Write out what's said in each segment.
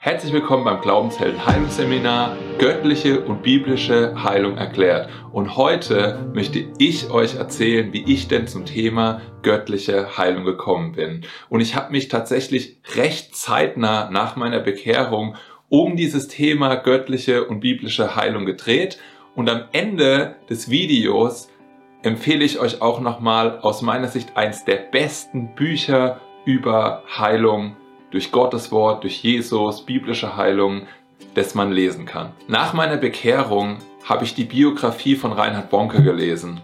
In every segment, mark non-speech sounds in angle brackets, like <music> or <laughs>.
Herzlich willkommen beim Glaubenshelden Heilungsseminar Göttliche und biblische Heilung erklärt. Und heute möchte ich euch erzählen, wie ich denn zum Thema göttliche Heilung gekommen bin. Und ich habe mich tatsächlich recht zeitnah nach meiner Bekehrung um dieses Thema göttliche und biblische Heilung gedreht. Und am Ende des Videos empfehle ich euch auch nochmal aus meiner Sicht eins der besten Bücher über Heilung durch Gottes Wort, durch Jesus, biblische Heilung, das man lesen kann. Nach meiner Bekehrung habe ich die Biografie von Reinhard Bonke gelesen.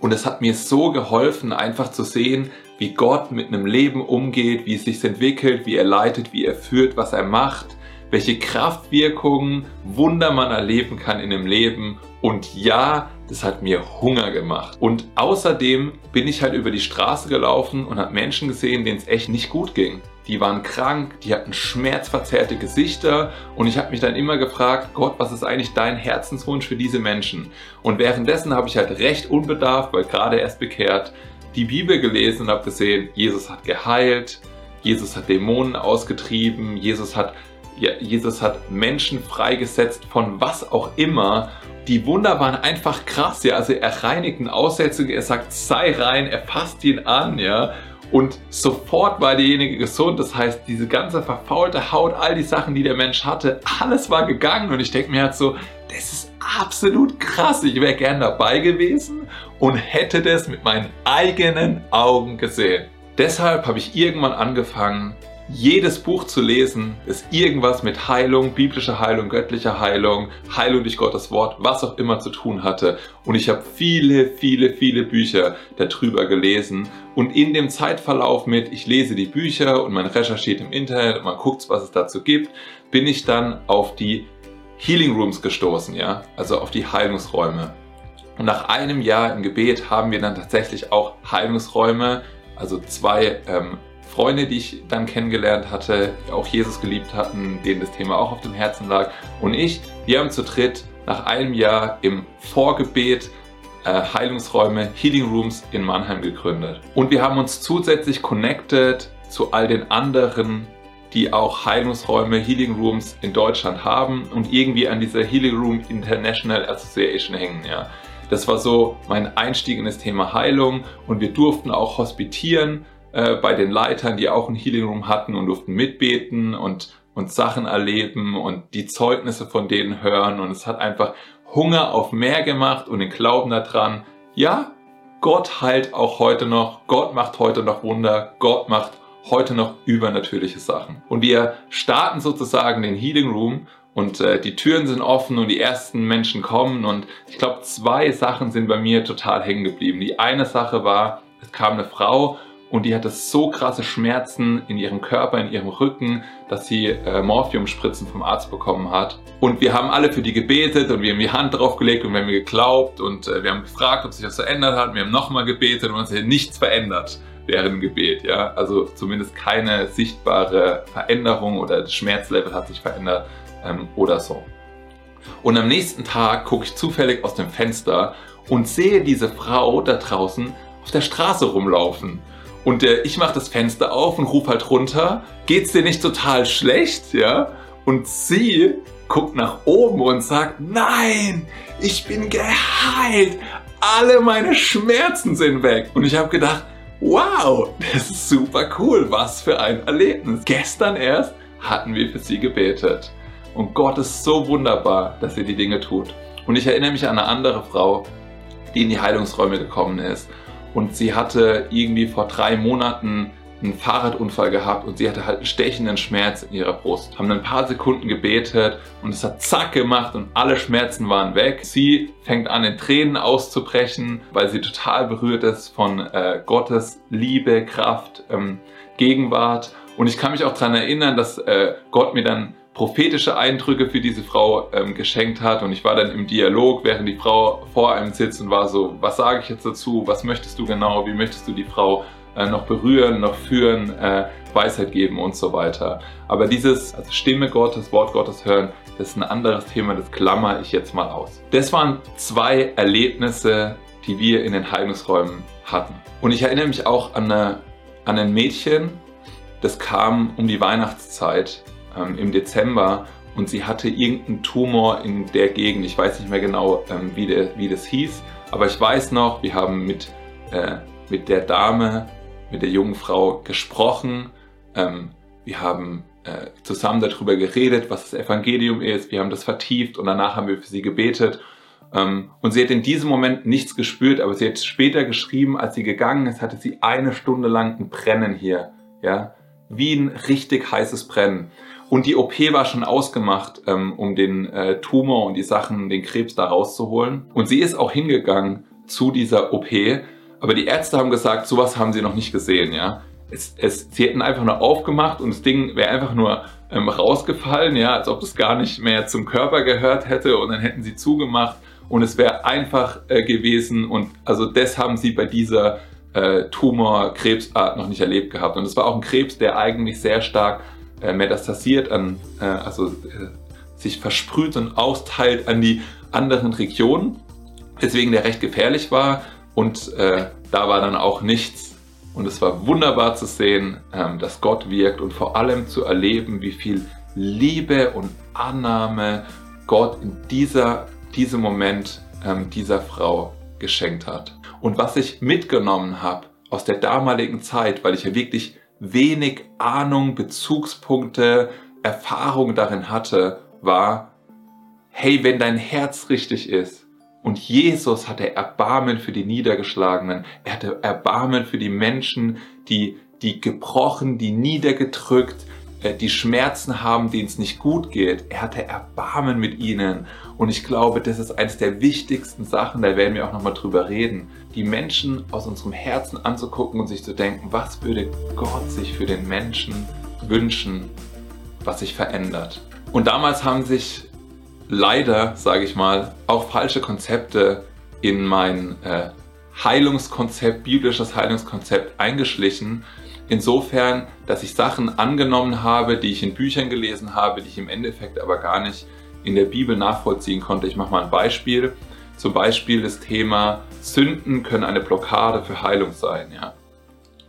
Und es hat mir so geholfen, einfach zu sehen, wie Gott mit einem Leben umgeht, wie es sich entwickelt, wie er leitet, wie er führt, was er macht, welche Kraftwirkungen, Wunder man erleben kann in dem Leben. Und ja, das hat mir Hunger gemacht. Und außerdem bin ich halt über die Straße gelaufen und habe Menschen gesehen, denen es echt nicht gut ging die waren krank, die hatten schmerzverzerrte Gesichter und ich habe mich dann immer gefragt, Gott, was ist eigentlich dein Herzenswunsch für diese Menschen? Und währenddessen habe ich halt recht unbedarft, weil gerade erst bekehrt, die Bibel gelesen und habe gesehen, Jesus hat geheilt, Jesus hat Dämonen ausgetrieben, Jesus hat, ja, Jesus hat Menschen freigesetzt von was auch immer. Die Wunder waren einfach krass, ja. Also er reinigt einen Aussetzung, er sagt, sei rein, er fasst ihn an, ja und sofort war derjenige gesund. Das heißt, diese ganze verfaulte Haut, all die Sachen, die der Mensch hatte, alles war gegangen und ich denke mir halt so, das ist absolut krass. Ich wäre gern dabei gewesen und hätte das mit meinen eigenen Augen gesehen. Deshalb habe ich irgendwann angefangen, jedes Buch zu lesen, das irgendwas mit Heilung, biblischer Heilung, göttlicher Heilung, Heilung durch Gottes Wort, was auch immer zu tun hatte. Und ich habe viele, viele, viele Bücher darüber gelesen. Und in dem Zeitverlauf mit, ich lese die Bücher und man recherchiert im Internet und man guckt, was es dazu gibt, bin ich dann auf die Healing Rooms gestoßen, ja, also auf die Heilungsräume. Und nach einem Jahr im Gebet haben wir dann tatsächlich auch Heilungsräume, also zwei ähm, Freunde, die ich dann kennengelernt hatte, auch Jesus geliebt hatten, denen das Thema auch auf dem Herzen lag. Und ich, wir haben zu dritt nach einem Jahr im Vorgebet äh, Heilungsräume, Healing Rooms in Mannheim gegründet. Und wir haben uns zusätzlich connected zu all den anderen, die auch Heilungsräume, Healing Rooms in Deutschland haben und irgendwie an dieser Healing Room International Association hängen. Ja. Das war so mein Einstieg in das Thema Heilung und wir durften auch hospitieren äh, bei den Leitern, die auch ein Healing Room hatten und durften mitbeten und, und Sachen erleben und die Zeugnisse von denen hören. Und es hat einfach Hunger auf mehr gemacht und den Glauben daran, ja, Gott heilt auch heute noch, Gott macht heute noch Wunder, Gott macht heute noch übernatürliche Sachen. Und wir starten sozusagen den Healing Room und äh, die Türen sind offen und die ersten Menschen kommen und ich glaube, zwei Sachen sind bei mir total hängen geblieben. Die eine Sache war, es kam eine Frau und die hatte so krasse Schmerzen in ihrem Körper, in ihrem Rücken, dass sie äh, Morphiumspritzen vom Arzt bekommen hat. Und wir haben alle für die gebetet und wir haben die Hand draufgelegt und wir haben geglaubt und äh, wir haben gefragt, ob sich das verändert hat. Wir haben nochmal gebetet und uns hat nichts verändert während dem Gebet. Ja? Also zumindest keine sichtbare Veränderung oder das Schmerzlevel hat sich verändert ähm, oder so. Und am nächsten Tag gucke ich zufällig aus dem Fenster und sehe diese Frau da draußen auf der Straße rumlaufen. Und äh, ich mache das Fenster auf und rufe halt runter, geht's dir nicht total schlecht, ja? Und sie guckt nach oben und sagt, nein, ich bin geheilt, alle meine Schmerzen sind weg. Und ich habe gedacht, wow, das ist super cool, was für ein Erlebnis. Gestern erst hatten wir für sie gebetet. Und Gott ist so wunderbar, dass er die Dinge tut. Und ich erinnere mich an eine andere Frau, die in die Heilungsräume gekommen ist und sie hatte irgendwie vor drei Monaten einen Fahrradunfall gehabt und sie hatte halt einen stechenden Schmerz in ihrer Brust. Haben ein paar Sekunden gebetet und es hat zack gemacht und alle Schmerzen waren weg. Sie fängt an in Tränen auszubrechen, weil sie total berührt ist von äh, Gottes Liebe, Kraft, ähm, Gegenwart. Und ich kann mich auch daran erinnern, dass äh, Gott mir dann prophetische Eindrücke für diese Frau ähm, geschenkt hat. Und ich war dann im Dialog, während die Frau vor einem sitzt und war so, was sage ich jetzt dazu? Was möchtest du genau? Wie möchtest du die Frau äh, noch berühren, noch führen, äh, Weisheit geben und so weiter. Aber dieses also Stimme Gottes, Wort Gottes hören, das ist ein anderes Thema, das klammer ich jetzt mal aus. Das waren zwei Erlebnisse, die wir in den Heilungsräumen hatten. Und ich erinnere mich auch an, eine, an ein Mädchen, das kam um die Weihnachtszeit ähm, im Dezember und sie hatte irgendeinen Tumor in der Gegend. Ich weiß nicht mehr genau, ähm, wie, der, wie das hieß, aber ich weiß noch, wir haben mit, äh, mit der Dame, mit der jungen Frau gesprochen. Ähm, wir haben äh, zusammen darüber geredet, was das Evangelium ist. Wir haben das vertieft und danach haben wir für sie gebetet. Ähm, und sie hat in diesem Moment nichts gespürt, aber sie hat später geschrieben, als sie gegangen ist, hatte sie eine Stunde lang ein Brennen hier. Ja, wie ein richtig heißes Brennen. Und die OP war schon ausgemacht, ähm, um den äh, Tumor und die Sachen, den Krebs da rauszuholen. Und sie ist auch hingegangen zu dieser OP. Aber die Ärzte haben gesagt, sowas haben sie noch nicht gesehen, ja. Es, es, sie hätten einfach nur aufgemacht und das Ding wäre einfach nur ähm, rausgefallen, ja, als ob das gar nicht mehr zum Körper gehört hätte und dann hätten sie zugemacht und es wäre einfach äh, gewesen und also das haben sie bei dieser äh, Tumor-Krebsart noch nicht erlebt gehabt und es war auch ein Krebs, der eigentlich sehr stark äh, metastasiert, an, äh, also äh, sich versprüht und austeilt an die anderen Regionen, deswegen der recht gefährlich war und äh, da war dann auch nichts. Und es war wunderbar zu sehen, ähm, dass Gott wirkt und vor allem zu erleben, wie viel Liebe und Annahme Gott in dieser, diesem Moment ähm, dieser Frau geschenkt hat. Und was ich mitgenommen habe aus der damaligen Zeit, weil ich ja wirklich wenig Ahnung, Bezugspunkte, Erfahrung darin hatte, war, hey, wenn dein Herz richtig ist, und Jesus hatte Erbarmen für die Niedergeschlagenen, er hatte Erbarmen für die Menschen, die, die gebrochen, die niedergedrückt, die Schmerzen haben, denen es nicht gut geht. Er hatte Erbarmen mit ihnen. Und ich glaube, das ist eines der wichtigsten Sachen, da werden wir auch nochmal drüber reden, die Menschen aus unserem Herzen anzugucken und sich zu denken, was würde Gott sich für den Menschen wünschen, was sich verändert. Und damals haben sich leider, sage ich mal, auch falsche Konzepte in mein äh, Heilungskonzept, biblisches Heilungskonzept eingeschlichen. Insofern, dass ich Sachen angenommen habe, die ich in Büchern gelesen habe, die ich im Endeffekt aber gar nicht in der Bibel nachvollziehen konnte. Ich mache mal ein Beispiel. Zum Beispiel das Thema Sünden können eine Blockade für Heilung sein. Ja?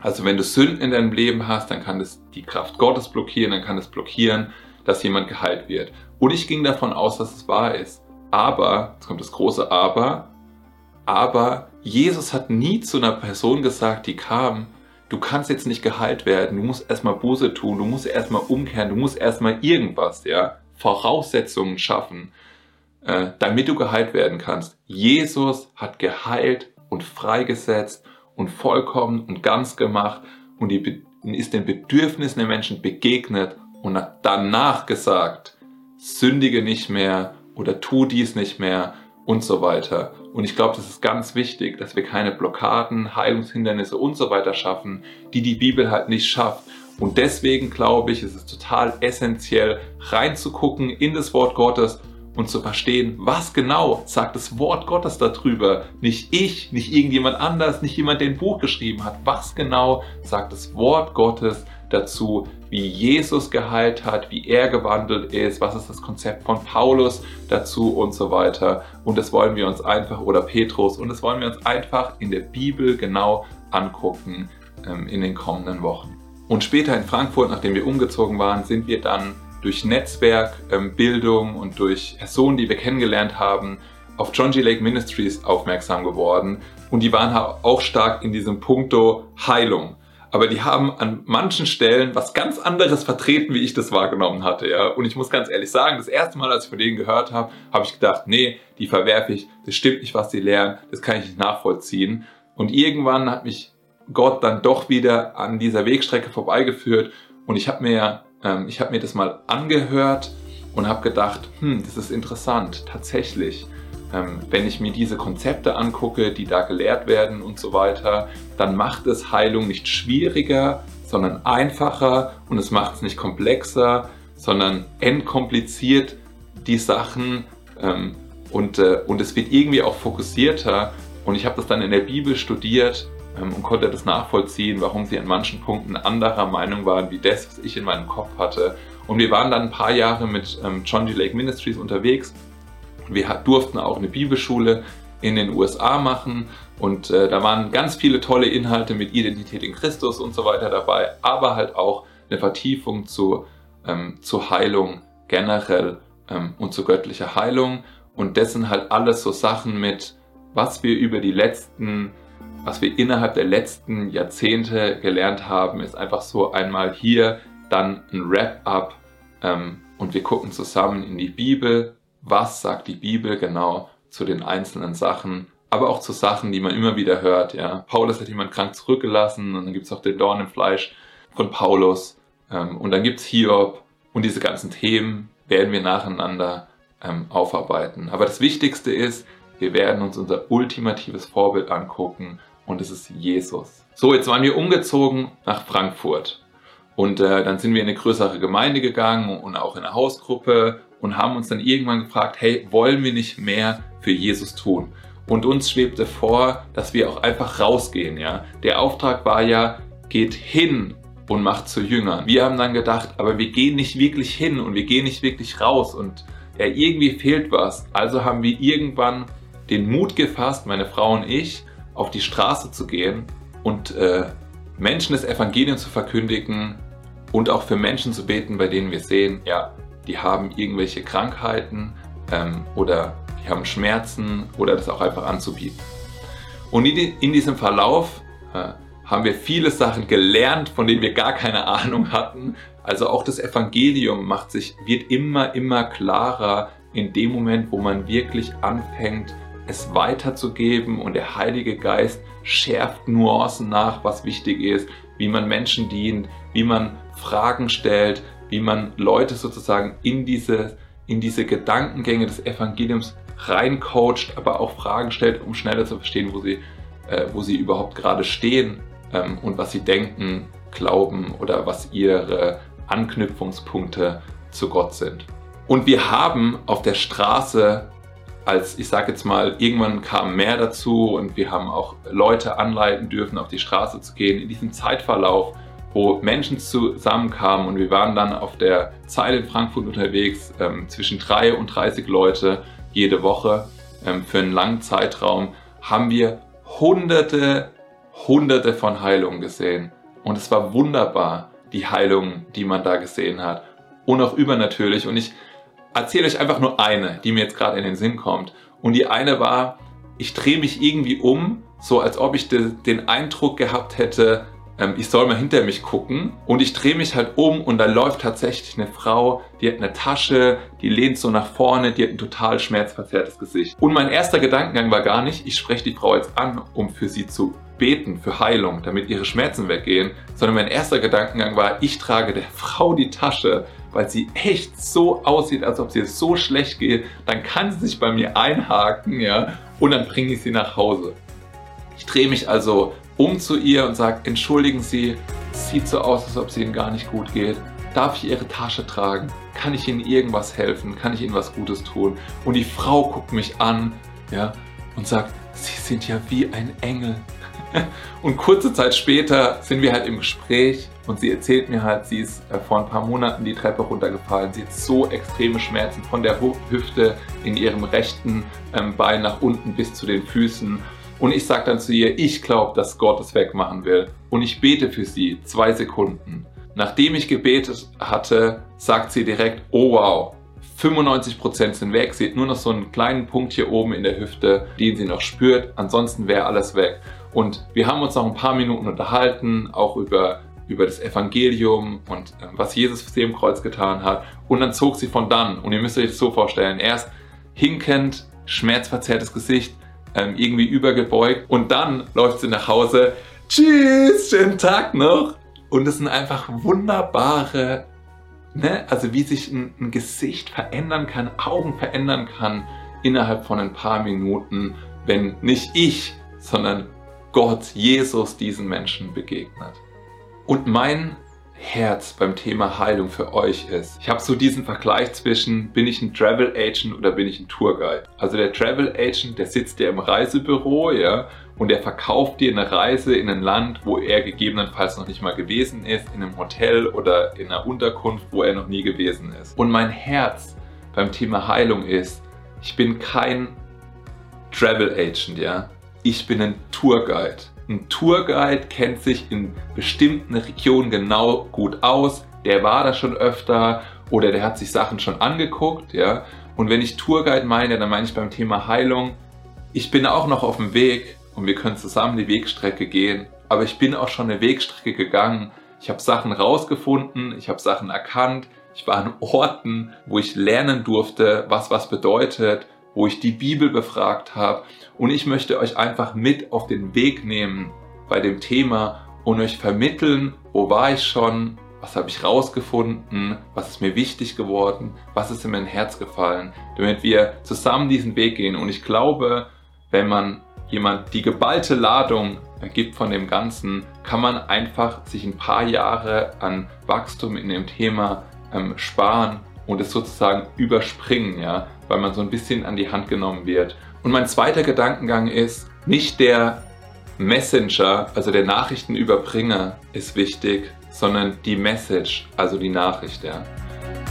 Also wenn du Sünden in deinem Leben hast, dann kann das die Kraft Gottes blockieren, dann kann es blockieren, dass jemand geheilt wird. Und ich ging davon aus, dass es wahr ist. Aber, jetzt kommt das große Aber, aber Jesus hat nie zu einer Person gesagt, die kam, du kannst jetzt nicht geheilt werden, du musst erstmal Buße tun, du musst erstmal umkehren, du musst erstmal irgendwas, ja, Voraussetzungen schaffen, äh, damit du geheilt werden kannst. Jesus hat geheilt und freigesetzt und vollkommen und ganz gemacht und die, ist den Bedürfnissen der Menschen begegnet und hat danach gesagt, sündige nicht mehr oder tu dies nicht mehr und so weiter. Und ich glaube, das ist ganz wichtig, dass wir keine Blockaden, Heilungshindernisse und so weiter schaffen, die die Bibel halt nicht schafft. Und deswegen glaube ich, ist es total essentiell, reinzugucken in das Wort Gottes und zu verstehen, was genau sagt das Wort Gottes darüber. Nicht ich, nicht irgendjemand anders, nicht jemand, der ein Buch geschrieben hat. Was genau sagt das Wort Gottes dazu, wie Jesus geheilt hat, wie er gewandelt ist, was ist das Konzept von Paulus dazu und so weiter. Und das wollen wir uns einfach, oder Petrus, und das wollen wir uns einfach in der Bibel genau angucken ähm, in den kommenden Wochen. Und später in Frankfurt, nachdem wir umgezogen waren, sind wir dann durch Netzwerkbildung ähm, und durch Personen, die wir kennengelernt haben, auf John G. Lake Ministries aufmerksam geworden. Und die waren auch stark in diesem Punkto Heilung aber die haben an manchen Stellen was ganz anderes vertreten, wie ich das wahrgenommen hatte. Ja? Und ich muss ganz ehrlich sagen, das erste Mal, als ich von denen gehört habe, habe ich gedacht, nee, die verwerfe ich, das stimmt nicht, was sie lernen, das kann ich nicht nachvollziehen. Und irgendwann hat mich Gott dann doch wieder an dieser Wegstrecke vorbeigeführt und ich habe mir, ähm, ich habe mir das mal angehört und habe gedacht, hm, das ist interessant, tatsächlich. Ähm, wenn ich mir diese Konzepte angucke, die da gelehrt werden und so weiter, dann macht es Heilung nicht schwieriger, sondern einfacher und es macht es nicht komplexer, sondern entkompliziert die Sachen ähm, und, äh, und es wird irgendwie auch fokussierter. Und ich habe das dann in der Bibel studiert ähm, und konnte das nachvollziehen, warum sie an manchen Punkten anderer Meinung waren, wie das, was ich in meinem Kopf hatte. Und wir waren dann ein paar Jahre mit ähm, John G. Lake Ministries unterwegs wir durften auch eine Bibelschule in den USA machen und äh, da waren ganz viele tolle Inhalte mit Identität in Christus und so weiter dabei, aber halt auch eine Vertiefung zu ähm, zur Heilung generell ähm, und zur göttlicher Heilung. Und das sind halt alles so Sachen mit, was wir über die letzten, was wir innerhalb der letzten Jahrzehnte gelernt haben, ist einfach so einmal hier, dann ein Wrap-up ähm, und wir gucken zusammen in die Bibel, was sagt die Bibel genau zu den einzelnen Sachen, aber auch zu Sachen, die man immer wieder hört. Ja, Paulus hat jemand krank zurückgelassen und dann gibt es auch den Dorn im Fleisch von Paulus ähm, und dann gibt es Hiob und diese ganzen Themen werden wir nacheinander ähm, aufarbeiten. Aber das Wichtigste ist, wir werden uns unser ultimatives Vorbild angucken und es ist Jesus. So, jetzt waren wir umgezogen nach Frankfurt und äh, dann sind wir in eine größere Gemeinde gegangen und auch in eine Hausgruppe und haben uns dann irgendwann gefragt, hey, wollen wir nicht mehr für Jesus tun? Und uns schwebte vor, dass wir auch einfach rausgehen, ja. Der Auftrag war ja, geht hin und macht zu Jüngern. Wir haben dann gedacht, aber wir gehen nicht wirklich hin und wir gehen nicht wirklich raus und ja, irgendwie fehlt was. Also haben wir irgendwann den Mut gefasst, meine Frau und ich, auf die Straße zu gehen und äh, Menschen das Evangelium zu verkündigen und auch für Menschen zu beten, bei denen wir sehen, ja, die haben irgendwelche Krankheiten ähm, oder die haben Schmerzen oder das auch einfach anzubieten. Und in, in diesem Verlauf äh, haben wir viele Sachen gelernt, von denen wir gar keine Ahnung hatten. Also auch das Evangelium macht sich, wird immer, immer klarer in dem Moment, wo man wirklich anfängt, es weiterzugeben und der Heilige Geist schärft Nuancen nach, was wichtig ist, wie man Menschen dient, wie man Fragen stellt, wie man Leute sozusagen in diese, in diese Gedankengänge des Evangeliums reincoacht, aber auch Fragen stellt, um schneller zu verstehen, wo sie, äh, wo sie überhaupt gerade stehen ähm, und was sie denken, glauben oder was ihre Anknüpfungspunkte zu Gott sind. Und wir haben auf der Straße, als ich sage jetzt mal, irgendwann kam mehr dazu und wir haben auch Leute anleiten dürfen, auf die Straße zu gehen. In diesem Zeitverlauf, wo Menschen zusammenkamen und wir waren dann auf der Zeile in Frankfurt unterwegs, ähm, zwischen drei und 30 Leute jede Woche ähm, für einen langen Zeitraum, haben wir hunderte hunderte von Heilungen gesehen. Und es war wunderbar, die Heilungen, die man da gesehen hat. Und auch übernatürlich. Und ich erzähle euch einfach nur eine, die mir jetzt gerade in den Sinn kommt. Und die eine war, ich drehe mich irgendwie um, so als ob ich den Eindruck gehabt hätte, ähm, ich soll mal hinter mich gucken und ich drehe mich halt um und da läuft tatsächlich eine Frau, die hat eine Tasche, die lehnt so nach vorne, die hat ein total schmerzverzerrtes Gesicht. Und mein erster Gedankengang war gar nicht, ich spreche die Frau jetzt an, um für sie zu beten, für Heilung, damit ihre Schmerzen weggehen, sondern mein erster Gedankengang war, ich trage der Frau die Tasche, weil sie echt so aussieht, als ob sie es so schlecht geht, dann kann sie sich bei mir einhaken, ja, und dann bringe ich sie nach Hause. Ich drehe mich also um zu ihr und sage, entschuldigen Sie, sieht so aus, als ob es Ihnen gar nicht gut geht. Darf ich Ihre Tasche tragen? Kann ich Ihnen irgendwas helfen? Kann ich Ihnen was Gutes tun? Und die Frau guckt mich an, ja, und sagt, Sie sind ja wie ein Engel. <laughs> Und kurze Zeit später sind wir halt im Gespräch und sie erzählt mir halt, sie ist äh, vor ein paar Monaten die Treppe runtergefallen. Sie hat so extreme Schmerzen von der Hüfte in ihrem rechten ähm, Bein nach unten bis zu den Füßen. Und ich sage dann zu ihr, ich glaube, dass Gott es wegmachen will. Und ich bete für sie zwei Sekunden. Nachdem ich gebetet hatte, sagt sie direkt, oh wow, 95% sind weg. Sie hat nur noch so einen kleinen Punkt hier oben in der Hüfte, den sie noch spürt. Ansonsten wäre alles weg. Und wir haben uns noch ein paar Minuten unterhalten, auch über, über das Evangelium und äh, was Jesus für sie im Kreuz getan hat. Und dann zog sie von dann. Und ihr müsst euch das so vorstellen. Erst hinkend, schmerzverzerrtes Gesicht, ähm, irgendwie übergebeugt. Und dann läuft sie nach Hause. Tschüss, schönen Tag noch. Und es sind einfach wunderbare, ne? also wie sich ein, ein Gesicht verändern kann, Augen verändern kann innerhalb von ein paar Minuten, wenn nicht ich, sondern Gott, Jesus diesen Menschen begegnet. Und mein Herz beim Thema Heilung für euch ist, ich habe so diesen Vergleich zwischen, bin ich ein Travel Agent oder bin ich ein Tourguide? Also der Travel Agent, der sitzt ja im Reisebüro, ja, und der verkauft dir eine Reise in ein Land, wo er gegebenenfalls noch nicht mal gewesen ist, in einem Hotel oder in einer Unterkunft, wo er noch nie gewesen ist. Und mein Herz beim Thema Heilung ist, ich bin kein Travel Agent, ja ich bin ein Tourguide. Ein Tourguide kennt sich in bestimmten Regionen genau gut aus, der war da schon öfter oder der hat sich Sachen schon angeguckt, ja. Und wenn ich Tourguide meine, dann meine ich beim Thema Heilung, ich bin auch noch auf dem Weg und wir können zusammen die Wegstrecke gehen, aber ich bin auch schon eine Wegstrecke gegangen. Ich habe Sachen rausgefunden, ich habe Sachen erkannt, ich war an Orten, wo ich lernen durfte, was was bedeutet, wo ich die Bibel befragt habe und ich möchte euch einfach mit auf den Weg nehmen bei dem Thema und euch vermitteln, wo war ich schon, was habe ich rausgefunden, was ist mir wichtig geworden, was ist in mein Herz gefallen, damit wir zusammen diesen Weg gehen. Und ich glaube, wenn man jemand die geballte Ladung gibt von dem Ganzen, kann man einfach sich ein paar Jahre an Wachstum in dem Thema ähm, sparen und es sozusagen überspringen, ja, weil man so ein bisschen an die Hand genommen wird. Und mein zweiter Gedankengang ist, nicht der Messenger, also der Nachrichtenüberbringer ist wichtig, sondern die Message, also die Nachricht. Ja.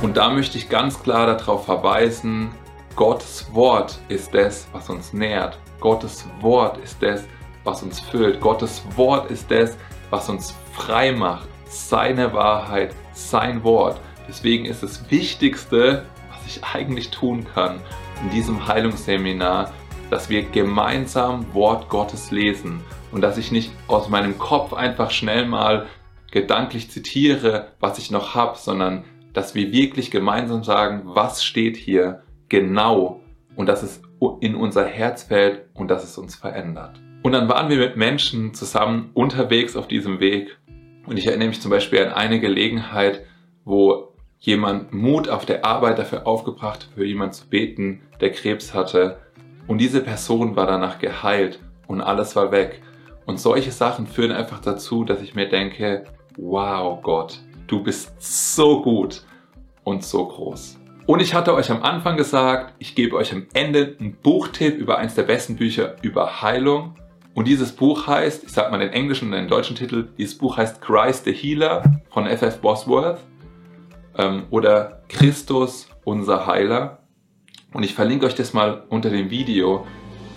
Und da möchte ich ganz klar darauf verweisen, Gottes Wort ist das, was uns nährt. Gottes Wort ist das, was uns füllt. Gottes Wort ist das, was uns frei macht. Seine Wahrheit, sein Wort. Deswegen ist das Wichtigste, ich eigentlich tun kann in diesem Heilungsseminar, dass wir gemeinsam Wort Gottes lesen und dass ich nicht aus meinem Kopf einfach schnell mal gedanklich zitiere, was ich noch habe, sondern dass wir wirklich gemeinsam sagen, was steht hier genau und dass es in unser Herz fällt und dass es uns verändert. Und dann waren wir mit Menschen zusammen unterwegs auf diesem Weg und ich erinnere mich zum Beispiel an eine Gelegenheit, wo jemand Mut auf der Arbeit dafür aufgebracht, für jemanden zu beten, der Krebs hatte und diese Person war danach geheilt und alles war weg. Und solche Sachen führen einfach dazu, dass ich mir denke, wow Gott, du bist so gut und so groß. Und ich hatte euch am Anfang gesagt, ich gebe euch am Ende einen Buchtipp über eines der besten Bücher über Heilung. Und dieses Buch heißt, ich sag mal den englischen und den deutschen Titel, dieses Buch heißt Christ the Healer von F.F. Bosworth ähm, oder Christus, unser Heiler. Und ich verlinke euch das mal unter dem Video,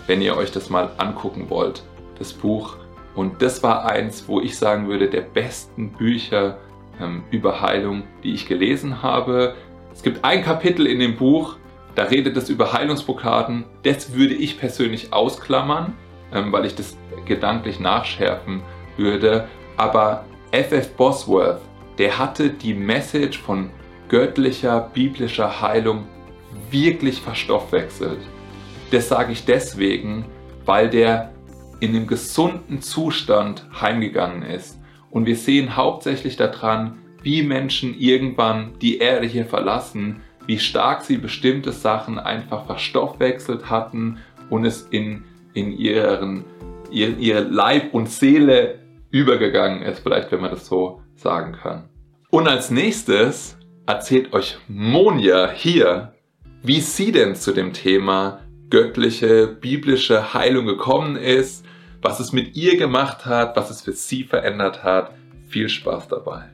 wenn ihr euch das mal angucken wollt, das Buch. Und das war eins, wo ich sagen würde, der besten Bücher ähm, über Heilung, die ich gelesen habe. Es gibt ein Kapitel in dem Buch, da redet es über Heilungsblockaden. Das würde ich persönlich ausklammern, ähm, weil ich das gedanklich nachschärfen würde. Aber F.F. Bosworth, der hatte die Message von göttlicher, biblischer Heilung wirklich verstoffwechselt. Das sage ich deswegen, weil der in einem gesunden Zustand heimgegangen ist. Und wir sehen hauptsächlich daran, wie Menschen irgendwann die Erde hier verlassen, wie stark sie bestimmte Sachen einfach verstoffwechselt hatten und es in, in ihren, ihr, ihre Leib und Seele übergegangen ist, vielleicht wenn man das so sagen kann. Und als nächstes erzählt euch Monja hier, wie sie denn zu dem Thema göttliche, biblische Heilung gekommen ist, was es mit ihr gemacht hat, was es für sie verändert hat. Viel Spaß dabei.